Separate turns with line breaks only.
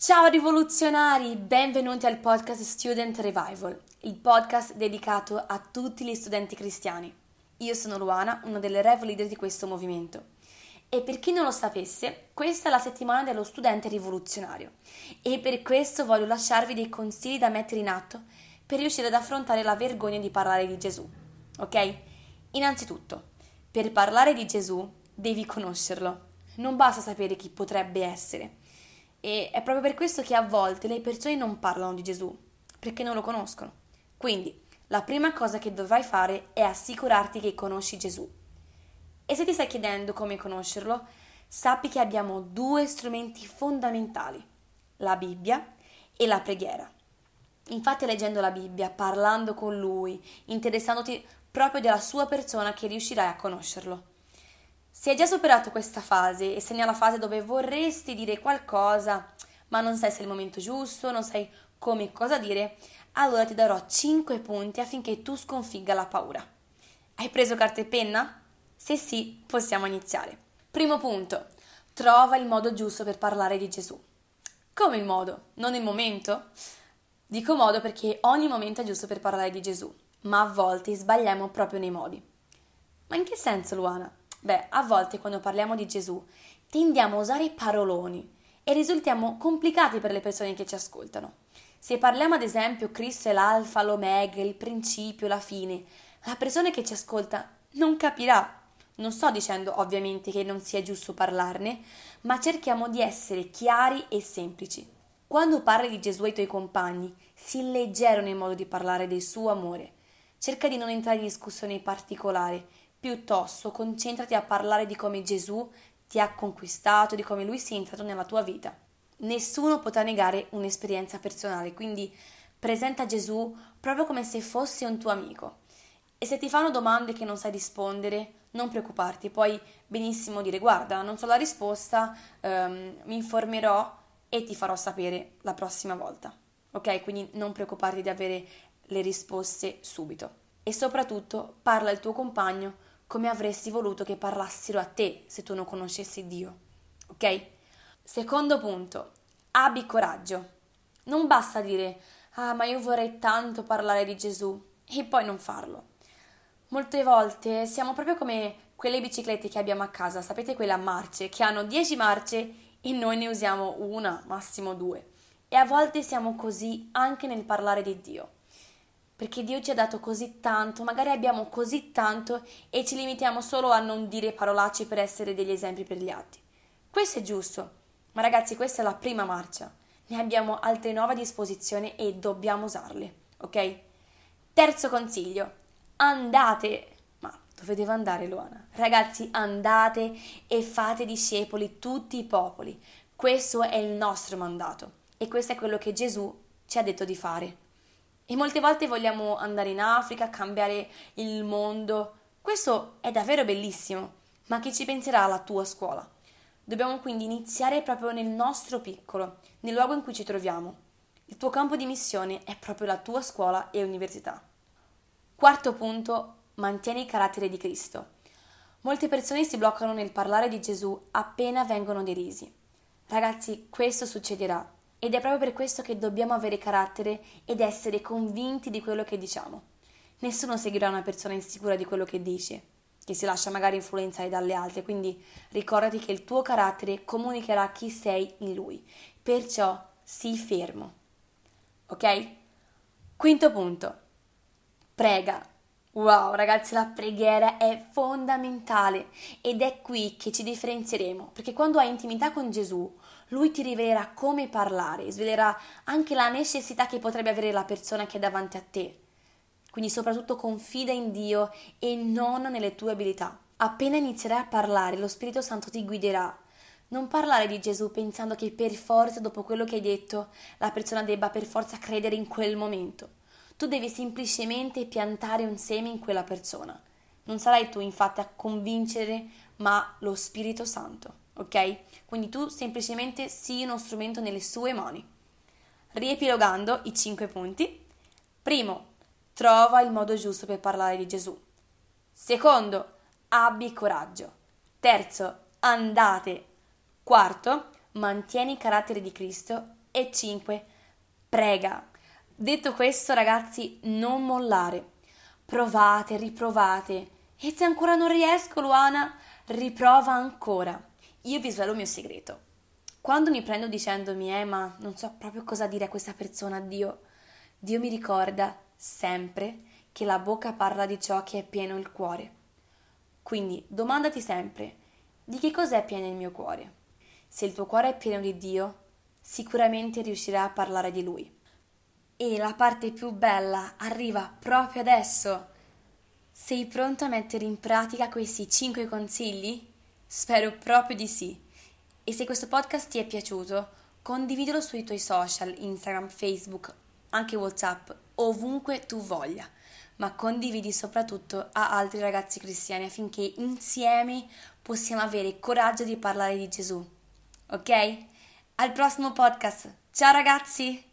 Ciao rivoluzionari, benvenuti al podcast Student Revival, il podcast dedicato a tutti gli studenti cristiani. Io sono Luana, una delle rev leader di questo movimento. E per chi non lo sapesse, questa è la settimana dello studente rivoluzionario e per questo voglio lasciarvi dei consigli da mettere in atto per riuscire ad affrontare la vergogna di parlare di Gesù. Ok? Innanzitutto, per parlare di Gesù devi conoscerlo. Non basta sapere chi potrebbe essere. E è proprio per questo che a volte le persone non parlano di Gesù, perché non lo conoscono. Quindi, la prima cosa che dovrai fare è assicurarti che conosci Gesù. E se ti stai chiedendo come conoscerlo, sappi che abbiamo due strumenti fondamentali, la Bibbia e la preghiera. Infatti leggendo la Bibbia, parlando con Lui, interessandoti proprio della sua persona che riuscirai a conoscerlo. Se hai già superato questa fase e sei nella fase dove vorresti dire qualcosa, ma non sai se è il momento giusto, non sai come e cosa dire, allora ti darò 5 punti affinché tu sconfigga la paura. Hai preso carta e penna? Se sì, possiamo iniziare. Primo punto. Trova il modo giusto per parlare di Gesù. Come il modo? Non il momento? Dico modo perché ogni momento è giusto per parlare di Gesù, ma a volte sbagliamo proprio nei modi. Ma in che senso, Luana? Beh, a volte quando parliamo di Gesù tendiamo a usare paroloni e risultiamo complicati per le persone che ci ascoltano. Se parliamo ad esempio Cristo è l'alfa, l'omega, il principio, la fine, la persona che ci ascolta non capirà. Non sto dicendo ovviamente che non sia giusto parlarne, ma cerchiamo di essere chiari e semplici. Quando parli di Gesù ai tuoi compagni, sii leggero nel modo di parlare del suo amore. Cerca di non entrare in discussioni particolari, Piuttosto concentrati a parlare di come Gesù ti ha conquistato, di come lui sia entrato nella tua vita. Nessuno potrà negare un'esperienza personale, quindi presenta Gesù proprio come se fosse un tuo amico. E se ti fanno domande che non sai rispondere, non preoccuparti, puoi benissimo dire guarda, non so la risposta, um, mi informerò e ti farò sapere la prossima volta. Ok? Quindi non preoccuparti di avere le risposte subito. E soprattutto parla al tuo compagno come avresti voluto che parlassero a te se tu non conoscessi Dio. Ok? Secondo punto, abbi coraggio. Non basta dire, ah, ma io vorrei tanto parlare di Gesù e poi non farlo. Molte volte siamo proprio come quelle biciclette che abbiamo a casa, sapete quelle a marce, che hanno 10 marce e noi ne usiamo una, massimo due. E a volte siamo così anche nel parlare di Dio perché Dio ci ha dato così tanto, magari abbiamo così tanto e ci limitiamo solo a non dire parolacce per essere degli esempi per gli altri. Questo è giusto, ma ragazzi questa è la prima marcia, ne abbiamo altre nove a disposizione e dobbiamo usarle, ok? Terzo consiglio, andate, ma dove devo andare Luana? Ragazzi andate e fate discepoli tutti i popoli, questo è il nostro mandato e questo è quello che Gesù ci ha detto di fare. E molte volte vogliamo andare in Africa, cambiare il mondo. Questo è davvero bellissimo, ma chi ci penserà alla tua scuola? Dobbiamo quindi iniziare proprio nel nostro piccolo, nel luogo in cui ci troviamo. Il tuo campo di missione è proprio la tua scuola e università. Quarto punto, mantieni il carattere di Cristo. Molte persone si bloccano nel parlare di Gesù appena vengono derisi. Ragazzi, questo succederà ed è proprio per questo che dobbiamo avere carattere ed essere convinti di quello che diciamo. Nessuno seguirà una persona insicura di quello che dice, che si lascia magari influenzare dalle altre, quindi ricordati che il tuo carattere comunicherà chi sei in lui. Perciò sii fermo. Ok? Quinto punto. Prega. Wow, ragazzi, la preghiera è fondamentale ed è qui che ci differenzieremo, perché quando hai intimità con Gesù, lui ti rivelerà come parlare, svelerà anche la necessità che potrebbe avere la persona che è davanti a te. Quindi soprattutto confida in Dio e non nelle tue abilità. Appena inizierai a parlare, lo Spirito Santo ti guiderà. Non parlare di Gesù pensando che per forza, dopo quello che hai detto, la persona debba per forza credere in quel momento. Tu devi semplicemente piantare un seme in quella persona. Non sarai tu infatti a convincere, ma lo Spirito Santo ok? Quindi tu semplicemente sii uno strumento nelle sue mani. Riepilogando i cinque punti. Primo, trova il modo giusto per parlare di Gesù. Secondo, abbi coraggio. Terzo, andate. Quarto, mantieni il carattere di Cristo. E 5. Prega. Detto questo, ragazzi, non mollare. Provate, riprovate. E se ancora non riesco, Luana, riprova ancora. Io vi svelo il mio segreto. Quando mi prendo dicendomi, eh, ma non so proprio cosa dire a questa persona, Dio, Dio mi ricorda sempre che la bocca parla di ciò che è pieno il cuore. Quindi domandati sempre, di che cos'è pieno il mio cuore? Se il tuo cuore è pieno di Dio, sicuramente riuscirai a parlare di Lui. E la parte più bella arriva proprio adesso. Sei pronto a mettere in pratica questi 5 consigli? Spero proprio di sì. E se questo podcast ti è piaciuto, condividilo sui tuoi social, Instagram, Facebook, anche WhatsApp, ovunque tu voglia. Ma condividi soprattutto a altri ragazzi cristiani affinché insieme possiamo avere coraggio di parlare di Gesù. Ok? Al prossimo podcast. Ciao ragazzi!